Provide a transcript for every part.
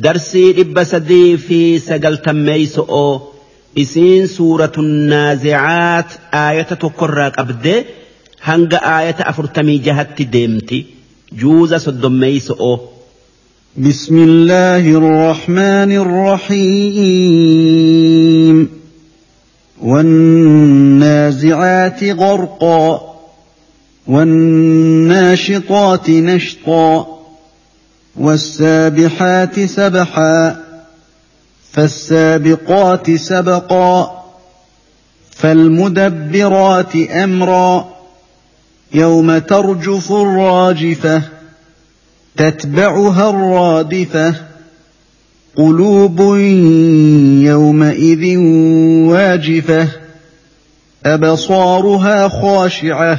درسي إب في سجل تميس أو. إسين سورة النازعات آية تقرر أبد. هنگ آية أفرتمي جهت ديمتي. جوز صدميس أو. بسم الله الرحمن الرحيم. والنازعات غرقا. والناشطات نشطا. والسابحات سبحا فالسابقات سبقا فالمدبرات أمرا يوم ترجف الراجفة تتبعها الرادفة قلوب يومئذ واجفة أبصارها خاشعة.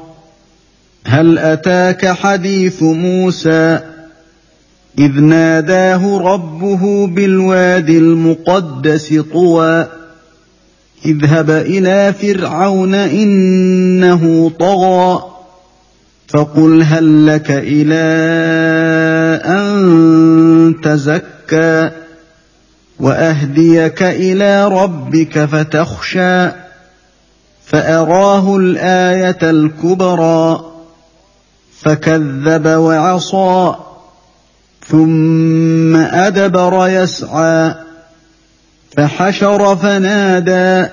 هل أتاك حديث موسى إذ ناداه ربه بالواد المقدس طوى اذهب إلى فرعون إنه طغى فقل هل لك إلى أن تزكى وأهديك إلى ربك فتخشى فأراه الآية الكبرى فكذب وعصى ثم أدبر يسعى فحشر فنادى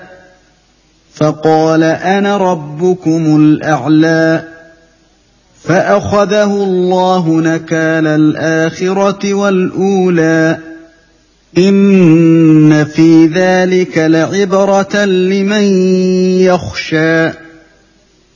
فقال أنا ربكم الأعلى فأخذه الله نكال الآخرة والأولى إن في ذلك لعبرة لمن يخشى.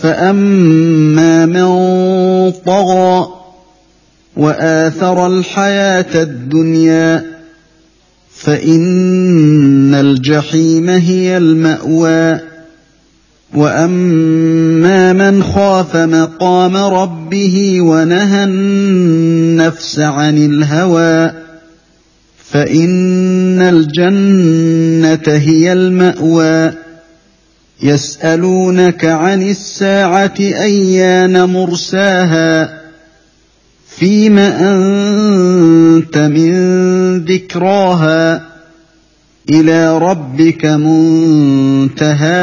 فأما من طغى وآثر الحياة الدنيا فإن الجحيم هي المأوى وأما من خاف مقام ربه ونهى النفس عن الهوى فإن الجنة هي المأوى يسألونك عن الساعة أيان مرساها فيم أنت من ذكراها إلى ربك منتهاها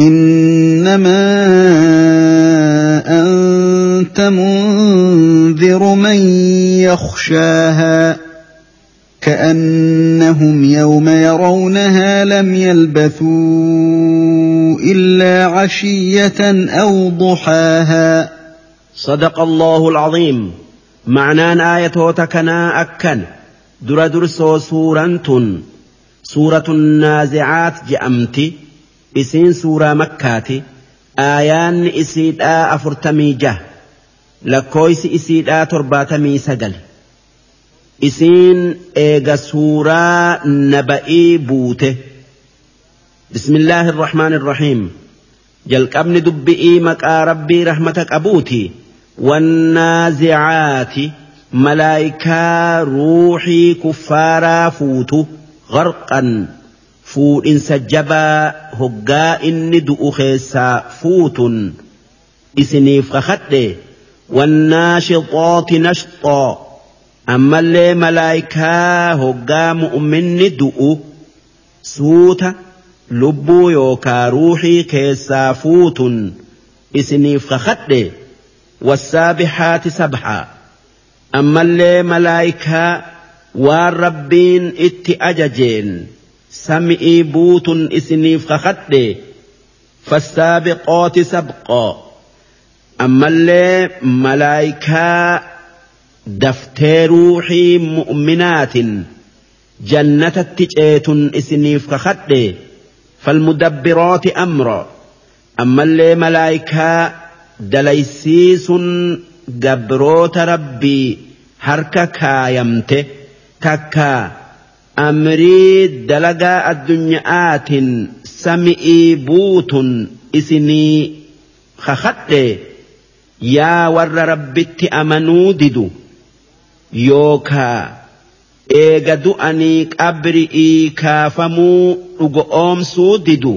إنما أنت منذر من يخشاها كأنهم يوم يرونها لم يلبثوا إلا عشية أو ضحاها. صدق الله العظيم. معنى آية تكنا أكن. در درسو سورة سورة النازعات جأمتي. إسين سورة مكاتي. آيان إسيدا أفرتمي جه لكويس إسيدا ترباتمي سجل. إسين إيغا سورة نبأي بوته بسم الله الرحمن الرحيم جلك أبن دبئي مكا ربي رحمتك أبوتي والنازعات ملايكا روحي كفارا فوتو غرقا فو إن سجبا هقا إن دؤخيسا فوت إسني فخطي والناشطات نشطا ammallee malaayikaa hoggaa mu'minni du'u suuta lubbuu yookaa ruuxii keessaa fuutun isiniif kakadhe والسابحات سبحا أما اللي ملايكا والربين ات أججين سمئي بوت إسنيف خخده فالسابقات سبقا أما اللي daftee ruuxii mu'minaatin jannatatti ceetun isiniif kakadhe falmudabbirooti amro ammallee malaayikaa dalaysiisuun gabroota rabbii harka kaayamte takka amrii dalagaa addunyaaatiin sami'ii buutun isinii kakadhe yaa warra rabbitti amanuu didu. Yookaa eega du'anii qabri'ii kaafamuu dhugo oomsuu didu.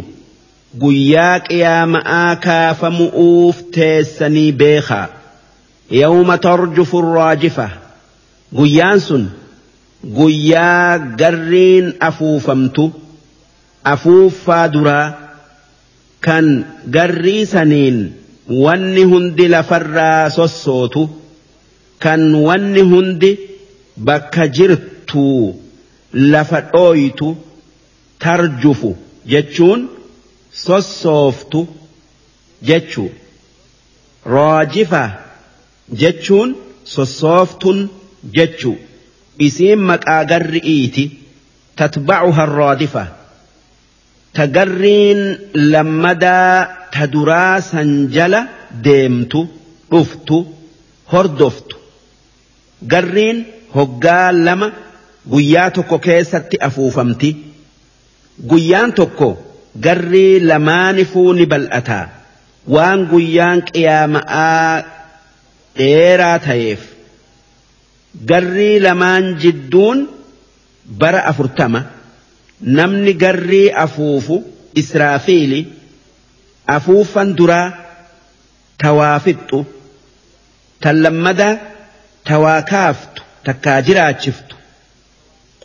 guyyaa qiyaama'aa kaafamu'uuf teessanii beekaa yawma tarjufu raajifa guyyaan sun guyyaa garriin afuufamtu afuuffaa duraa kan garrii saniin wanni hundi lafarraa sossootu kan wanni hundi bakka jirtuu lafa dhooytu tarjufu jechuun sossooftu jechuu. Raajifa jechuun sossooftun jechuu. Isiin maqaa garri'iiti. Tatba'uha raadifa ta garriin lammadaa ta duraa san jala deemtu dhuftu hordoftu garriin hoggaa lama guyyaa tokko keessatti afuufamti. Guyyaan tokko garrii lamaanifuu ni bal'ataa waan guyyaan qiyaama'aa dheeraa ta'eef. Garrii lamaan jidduun bara afurtama. Namni garrii afuufu israafiili afuufan duraa tawaafixxu tan lammadaa kaaftu takkaa jiraachiftu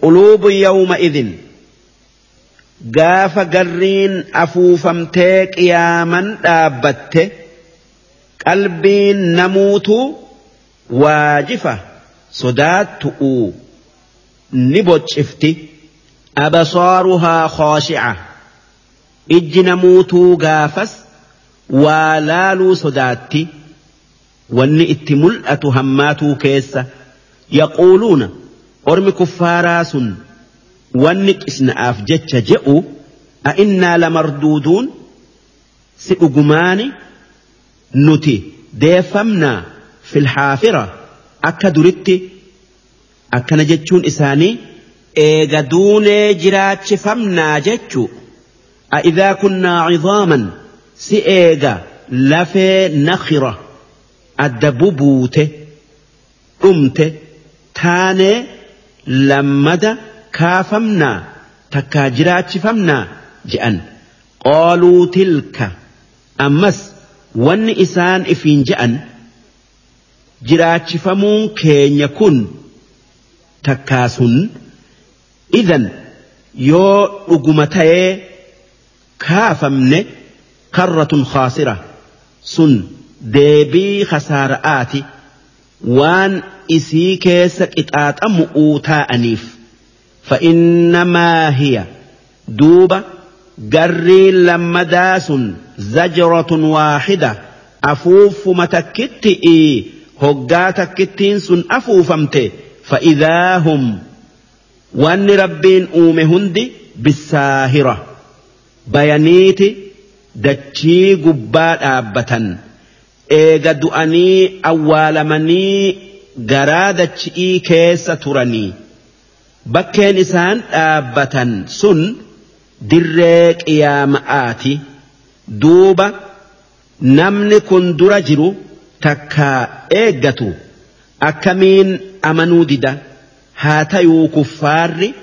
quluubu yawma idin gaafa garriin afuufamtee qiyaaman dhaabbatte qalbiin namuutu waajifa sodaattu'u ni boccifti abasaaruhaa khooshi'a ijji namuutuu gaafas waa laaluu sodaatti wanni itti mul'atu hammaatuu keessa yaquuluuna ormi kuffaaraa sun wanni qisna'aaf jecha je'u a'innaa lamarduuduun si dhugumaani nuti deeffamnaa filhaafira akka duritti akkana jechuun isaanii eega duunee jiraachifamnaa jechuu أإذا كنا عظاما سئيغا adda buute dhumte taanee lammada kaafamnaa takkaa jiraachifamnaa je'an qooluu tilka ammas wanni isaan ifiin je'an jiraachifamuun keenya kun takkaa sun idan yoo dhuguma ta'ee kaafamne karratun khaasira sun. Deebii khasaara'aati. Waan isii keessa qixaaxamu'uu taa'aniif. Fa'innamaa hiya. Duuba garrii lammadaa sun zajratun waaxida afuuffuma takkitti'ii hoggaa takkittiin sun afuufamte. Fa'idaa hum. Wanni rabbiin uume hundi bisaahira bayaniiti dachii gubbaa dhaabbatan eega du'anii awwaalamanii garaa dachi'ii keessa turanii. Bakkeen isaan dhaabbatan sun dirree qiyaama'aati. Duuba namni kun dura jiru takka eeggatu akkamiin amanuu dida? Haa tayuu kuffaarri?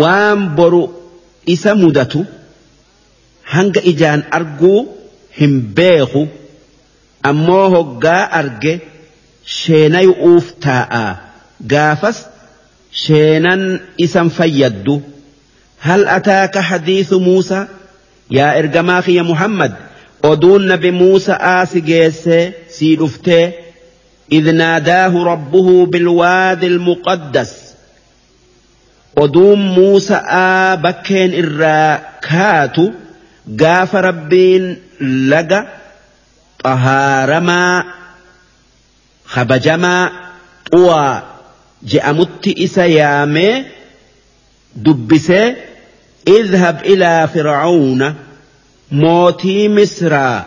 Waan boru isa mudatu? Hanga ijaan arguu hin beeku ammoo hoggaa arge sheenayu'uuf taa'a gaafas sheenan isan fayyaddu hal ataaka hadiisu muusaa yaa ergamaa kiyya muhammad oduun nabi muusaa si geessee sii dhuftee إذ ناداه ربه بالوادي المقدس oduun Muusa'aa bakkeen irraa kaatu gaafa rabbiin laga طهارما خبجما طوى جأمت إسا يامي دبس اذهب إلى فرعون. موتي مصر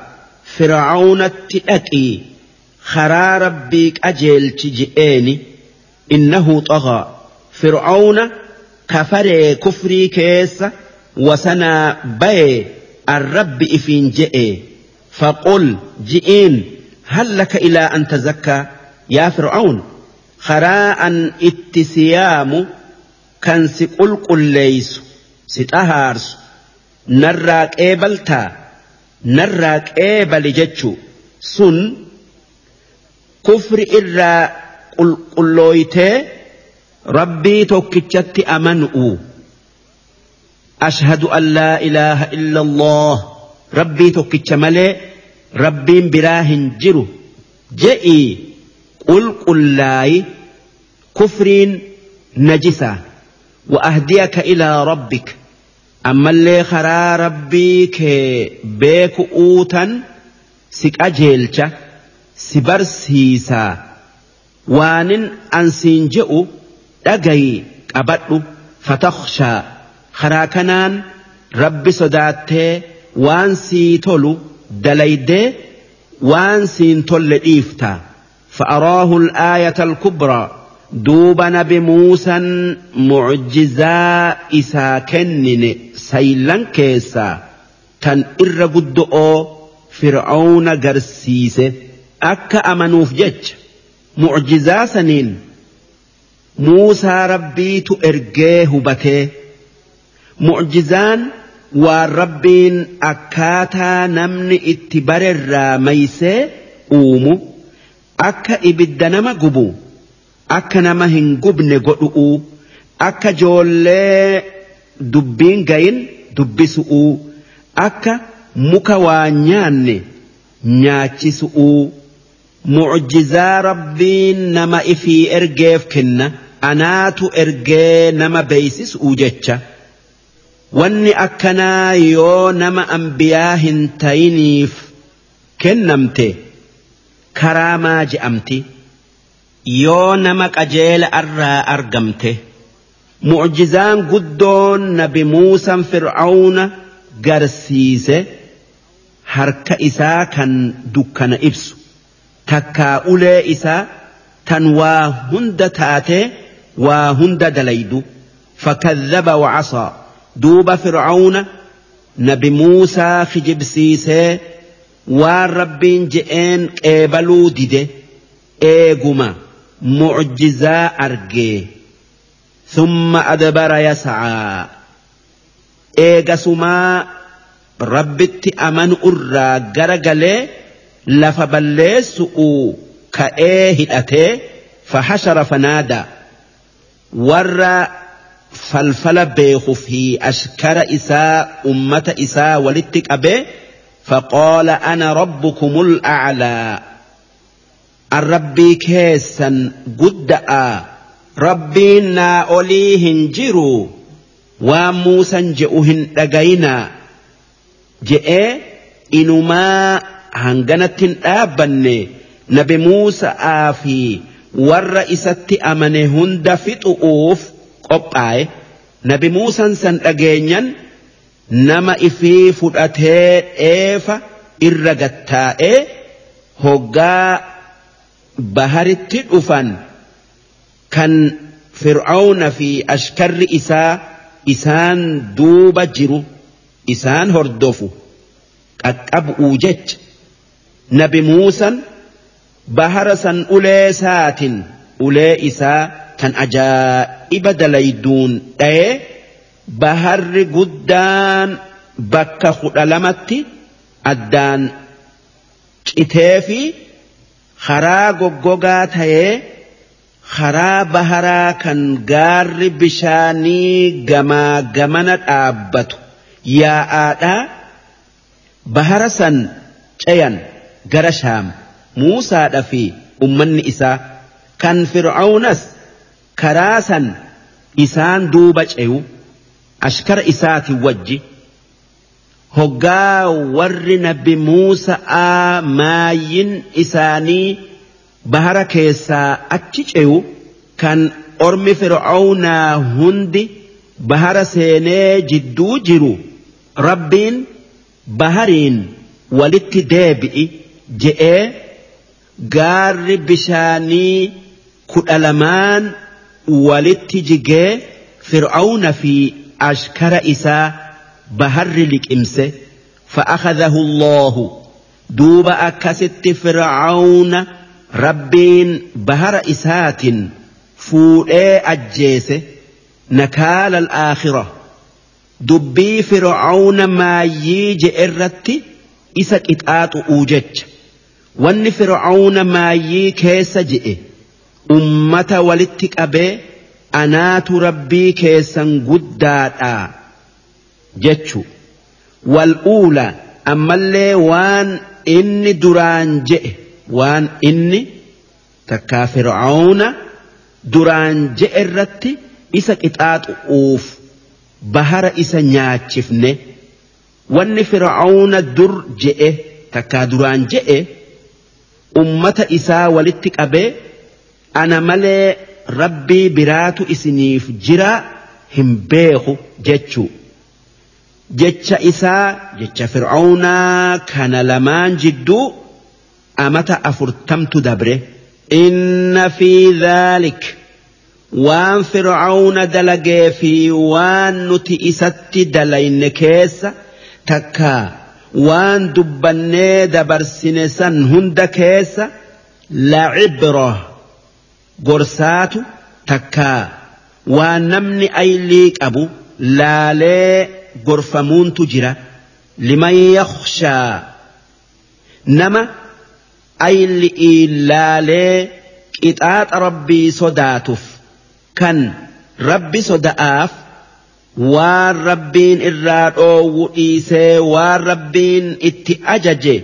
فرعون التأتي خرا ربيك أجل تجئيني. إنه طغى. فرعون كفر كفري كيس وسنا بي. الرب إفين جئي. فقل جئين هل لك إلى أن تزكى يا فرعون؟ خراء اتسيام كان سقل قل ليس ستهارس نراك إيبلتا نراك إيبل جتشو سن كفر إرا قل قلويت ربي توكيتشت أمنؤ. أشهد أن لا إله إلا الله. Rabbii tokkicha malee rabbiin biraa hin jiru je'ii qulqullaayi kufriin najisa wa ahdiyaka ilaa rabbik ammallee karaa rabbii kee beeku uutan si qajeelcha si barsiisaa waanin ansiin je'u dhagayi qabadhu fatakhshaa karaa kanaan rabbi sodaattee waan sii tolu dalaydee waan siin tolle dhiifta. فأراه الآية الكبرى دوب نبي موسى معجزا إسا كنن سيلان كيسا تن إر قدؤو فرعون قرسيس أكا أمنوف جج معجزا سنين Muusaa rabbiitu ergee hubatee mucjizaan waan rabbiin akkaataa namni itti barerraa maysee uumu akka ibidda nama gubu akka nama hin gubne godhu'uu akka joollee dubbiin gayin dubbisu'uu akka muka waa nyaanne nyaachisu'uu mucjizaa rabbiin nama ifii ergeef kenna. anaatu ergee nama beeysisuu jecha wanni akkanaa yoo nama ambiyaa hin tayiniif kennamte karaamaa je'amti yoo nama qajeela irraa argamte mucjizaan guddoon nabi muusan fir'auna garsiise harka isaa kan dukkana ibsu takkaa ulee isaa tan waa hunda taatee waa hunda dalaydu fakadhaba wacasa duuba fir'auna nabi muusaa kijibsiisee waan rabbiin je'een qeebaluu dide eeguma mucjizaa argee ثم أدبر يسعى eegasumaa rabbitti amanu irraa garagalee lafa balleessu'u ka'ee hidhatee fahashara fanaadaa warra falfala beeku fi ashkara isaa ummata isaa walitti qabee فقال أنا ربكم الأعلى. الربي كيسا قدأ ربينا أوليهن جروا وموسى جئوهن لقينا جئ إنما هنغنت آبن نبي موسى آفي isatti amane hunda fixu'uuf qophaa'e nabi Muusaan san dhageenyan nama ifii fudhatee dheefa irra gattaa'ee hoggaa baharitti dhufan kan fir'auna fi ashkarri isaa isaan duuba jiru isaan hordofu qaqqabu'uu jecha nabi Muusaan. bahara san ulee saatin ulee isaa tan ajaa'iba dalayduun dha'ee baharri guddaan bakka kudha lamatti addaan citee fi karaa goggogaa ta'ee karaa baharaa kan gaarri bishaanii gamaa gamana dhaabbatu yaa'aadhaa bahara san ceyan gara shaam muusaadha fi ummanni isaa kan fir'aunas karaa san isaan duuba ceyu ashkara isaati wajji hoggaa warri nabi Muusa'aa maayyin isaanii bahara keessaa achi ceyu kan ormi fir'aawnaa hundi bahara seenee jidduu jiru rabbiin bahariin walitti deebi'i je'ee gaarri bishaanii kudha lamaan walitti jigee fir'aawna fi ashkara isaa baharri liqimse fa'akhadahu allahu duuba akkasitti fir'aawna rabbiin bahara isaatiin fuudhee ajjeese nakaala alaakhira dubbii fir'aawna maayyii je'erratti isa qixaaxu'uu jecha wanni fir'aawna maayyii keessa je'e ummata walitti qabee anaatu rabbii keessan guddaadhaa jechu. Wal'uula ammallee waan inni duraan je'e waan inni takkaa fir'aawna duraan je'e irratti isa qixaaxu'uuf bahara isa nyaachifne wanni fir'aawna dur je'e takkaa duraan je'e ummata isaa walitti qabee ana malee rabbii biraatu isiniif jira hin beeku jechuu jecha isaa jecha fir'aawnaa kana lamaan jidduu amata afurtamtu dabre inna fi dhaalik waan fir'aawna dalagee fi waan nuti isatti dalayne keessa takkaa waan dubbannee dabarsine san hunda keessa la'ibra gorsaatu takkaa waan namni aylii qabu laalee gorfamuuntu jira liman yakhshaa nama ayli'ii laalee qixaaxa rabbii sodaatuuf kan rabbi soda'aaf waan rabbiin irraa dhoowwu dhiisee waan rabbiin itti ajaje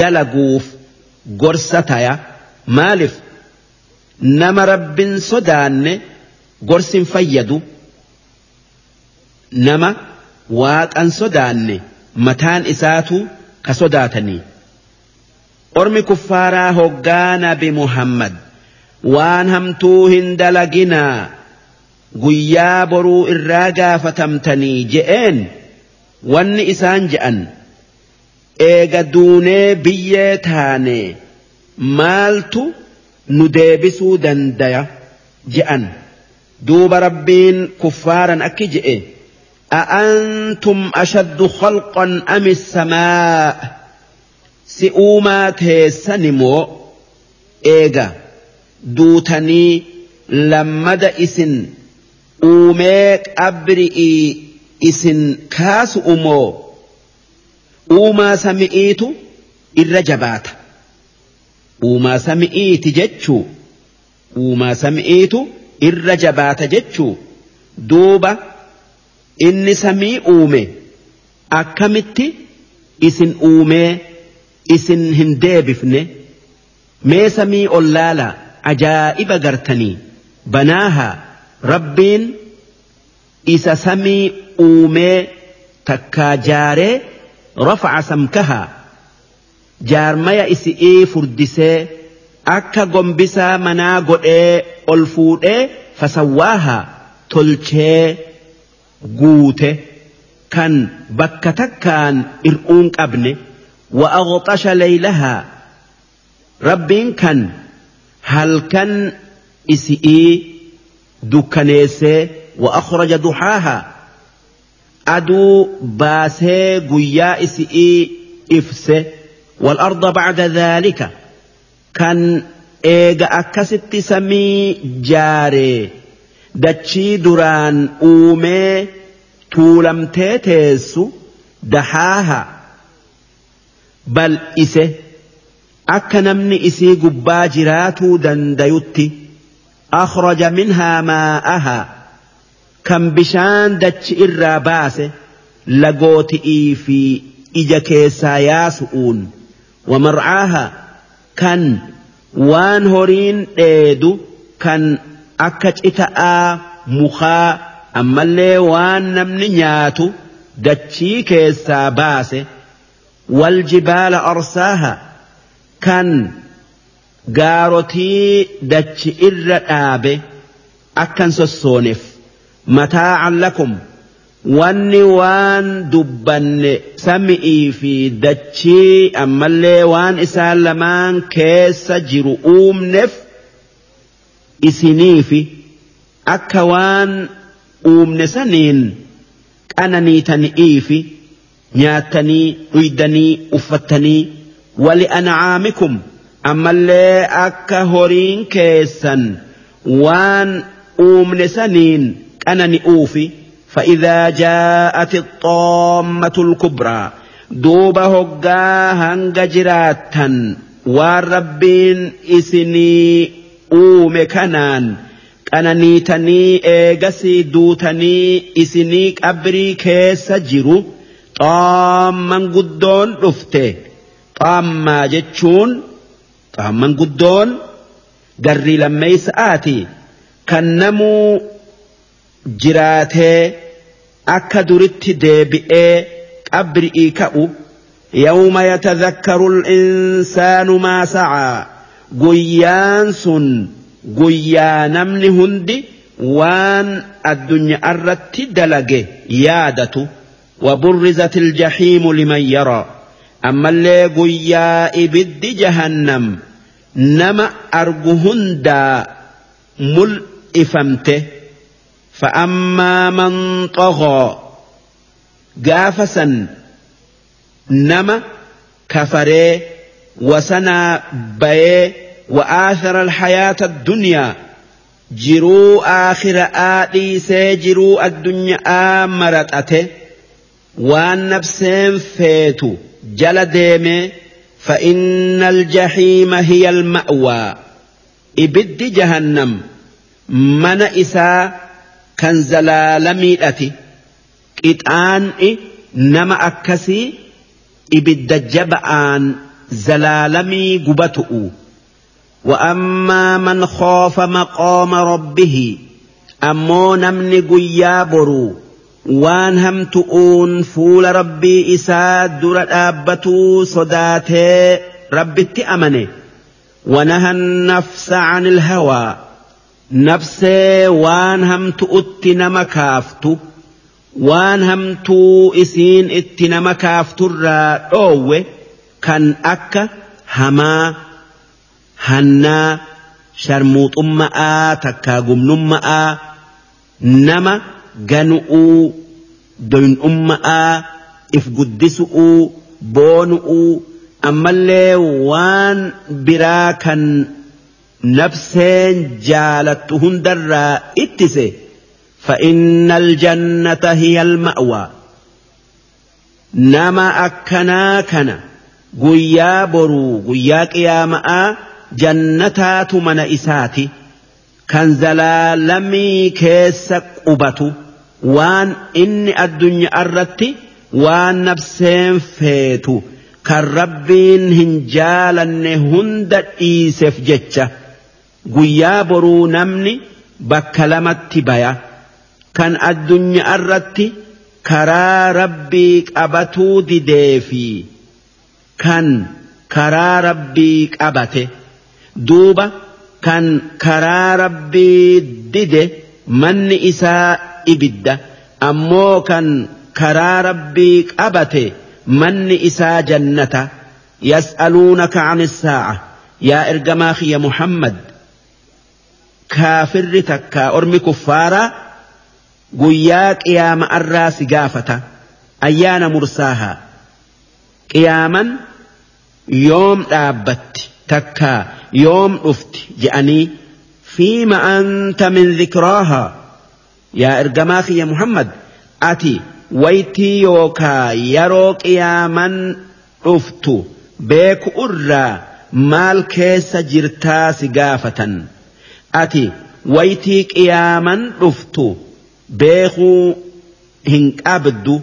dalaguuf gorsa taya maaliif nama rabbin sodaanne gorsin fayyadu nama waaqan sodaanne mataan isaatu ka sodaatanii. Ormi kuffaaraa hoggaa nabi muhammad waan hamtuu hin dalaginaa guyyaa boruu irraa gaafatamtanii je'een wanni isaan je'an eega duunee biyyee taane maaltu nu deebisuu dandaya je'an. Duuba rabbiin kuffaaran akki أأنتم أشد خلقا أم السماء سئوما تيسنمو إيغا دوتني لمد إسن أوميك أبرئي إسن كاس أمو أوما سمئيت uumaa sami'iiti jechuu? Uumaa sami'iitu irra jabaata jechuu? Duuba inni samii uume akkamitti isin uumee isin hin deebifne? Mee samii ollaala ajaa'iba gartanii. Banaaha rabbiin isa samii uumee takkaa jaaree rafaca samkahaa. Jaarmaya isi'ii furdisee akka gombisaa manaa godhee ol fuudhee fasawwaahaa tolchee guute kan bakka takkaan ir'uun qabne wa'aqxasha leeylahaa rabbiin kan halkan isi'ii dukkaneessee wa'akhraja duxaahaa aduu baasee guyyaa isi'ii ifse والأرض بعد ذلك. كان إيغا أكست سمي جاري. دچي دوران أومي طولم تيتيسو دحاها بل إسه أكا نمني إسي قبا جراتو دن أخرج منها ماءها. كم بشان دچ إرا باسه لغوتي في إجا كيسا ياسؤون. Kan waan horiin dheedu kan akka cita'aa mukaa ammallee waan namni nyaatu dachii keessaa baase waljibaala arsaaha kan gaarotii dachi irra dhaabe akkan sossooneef mataa'an lakum wanni waan dubbanne sami'ii fi dachii ammallee waan isaan lamaan keessa jiru uumneef isiniifi akka waan uumne saniin qananiitani'iifi nyaattanii dhuydanii uffattanii wali ancaamikum ammallee akka horiin keessan waan uumne saniin qanani'uufi فإذا جاءت الطامة الكبرى دوب هقا هنگ جراتا والربين إسني أوم كنان qananiitanii eegasii duutanii isinii qabrii keessa jiru xaamman guddoon dhufte xaammaa jechuun xaamman guddoon garrii lammeeysa'aati kan namuu jiraatee akka duritti deebi'ee qabri'ii ka'u يوم يتذكر الإنسان ما سعى guyyaan sun guyyaa namni hundi waan addunyaa irratti dalage yaadatu وبرزت الجحيم لمن يرى أما اللي قيا إبد جهنم نما أرجهندا مل إفمته فأما من طغى قافسا نما كفري وسنا بيه وآثر الحياة الدنيا. جرو آخر آدي سيجرو الدنيا مرتأته وان نفسين فيتو. جل فإن الجحيم هي المأوى. إبد جهنم. من إسا زلالمي أتي قطعان نما أكسي إبد جبعان زلالمي قبتؤ وأما من خاف مقام ربه أمو نمن قيابرو waan hamtu'uun fuula rabbii isaa dura dhaabbatuu sodaatee rabbitti amane. ونهى النفس عن الهوى nafsee waan hamtu'utti nama kaaftu waan hamtuu isiin itti nama kaafturraa dhoowwe kan akka hamaa hannaa sharmuuxumma'aa takkaa gumnumma'aa nama ganu'uu doynumma'aa if guddisu'uu boonu'uu ammallee waan biraa kan نفسين جالت هندرا اتسي فإن الجنة هي المأوى. نما أكنا كنا قيا برو قيا قيامأ جنتات من إساتي. كان لمي كيس قبتو وان إني الدنيا أردت وان نفسين فيتو. كربين هنجالن هند إيسف جتشه guyyaa boruu namni bakka lamatti baya kan addunyaa irratti karaa rabbii qabatuu dideefi kan karaa rabbii qabate duuba. kan karaa rabbii dide manni isaa ibidda ammoo kan karaa rabbii qabate manni isaa jannata yas'aluunaka an saa'a yaa ergamaa kiyya muhammad kaafirri takkaa ormi kuffaaraa guyyaa qiyaama irraa si gaafata. Ayyaana mursaahaa qiyaaman yoom dhaabbatti takkaa yoom dhufti je'anii fiima anta min dhikraahaa yaa ergamaa kiyya muhammad ati waytii yookaa yeroo qiyaaman dhuftu beeku irraa maal keessa jirtaa si gaafatan ati waytii qiyaaman dhuftu beekuu hin qabdu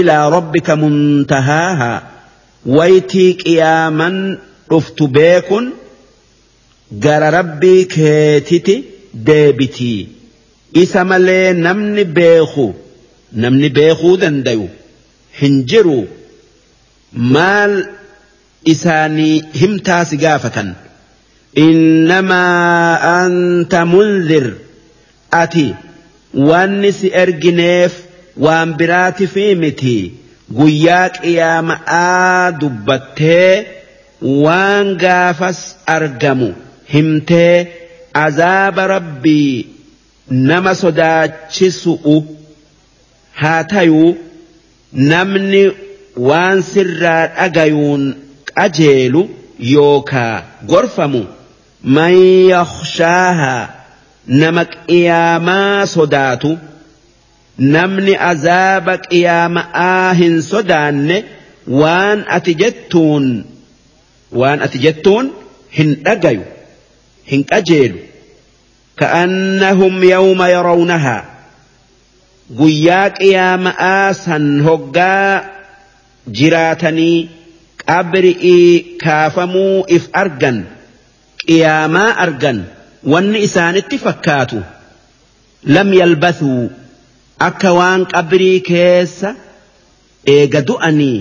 ilaa rabbika muntahaahaa waytii qiyaaman dhuftu beekun gara rabbii keetiti deebitii isa malee namni beeku namni beekuu dandayu hin jiru. Maal isaanii himtaa si gaafatan innamaa anta munzir ati wanni si ergineef waan biraati fi miti. Guyyaa qiyaama'aa dubbattee waan gaafas argamu himtee azaaba rabbii nama sodaachisu'u haa tayuu namni waan sirraa dhagayuun qajeelu yookaa gorfamu man yakhshaaha nama qiyaamaa sodaatu namni azaaba qiyaama'aa hin sodaanne waan ati jettuun waan ati jettuun hin dhagayu hin qajeelu ka'annahum yawma yarawnahaa guyyaa qiyaama'aa san hoggaa jiraatanii qabri'ii kaafamuu if argan qiyaamaa argan wanni isaanitti fakkaatu lam yalbathuu akka waan qabrii keessa eega du'anii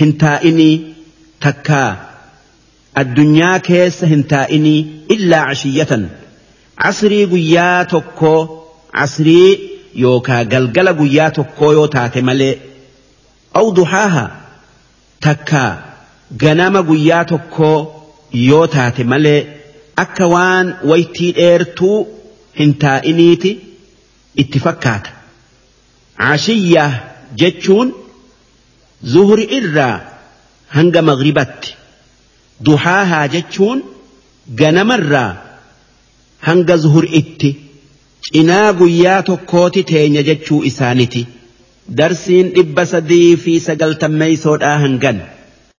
hin taa'inii takkaa addunyaa keessa hin taa'inii illaa cashiyyatan casrii guyyaa tokkoo casrii yookaa galgala guyyaa tokkoo yoo taate malee aw duhaaha takkaa ganama guyyaa tokkoo yoo taate malee akka waan waytii dheertuu hin taa'iniiti itti fakkaata. Cashiyyaa jechuun zuhri irraa hanga magribatti duhaahaa jechuun ganamarraa hanga zuhur itti cinaa guyyaa tokkooti teenya jechuu isaaniti darsiin dhibba sadii fi sagaltammeeysoodhaa hangan.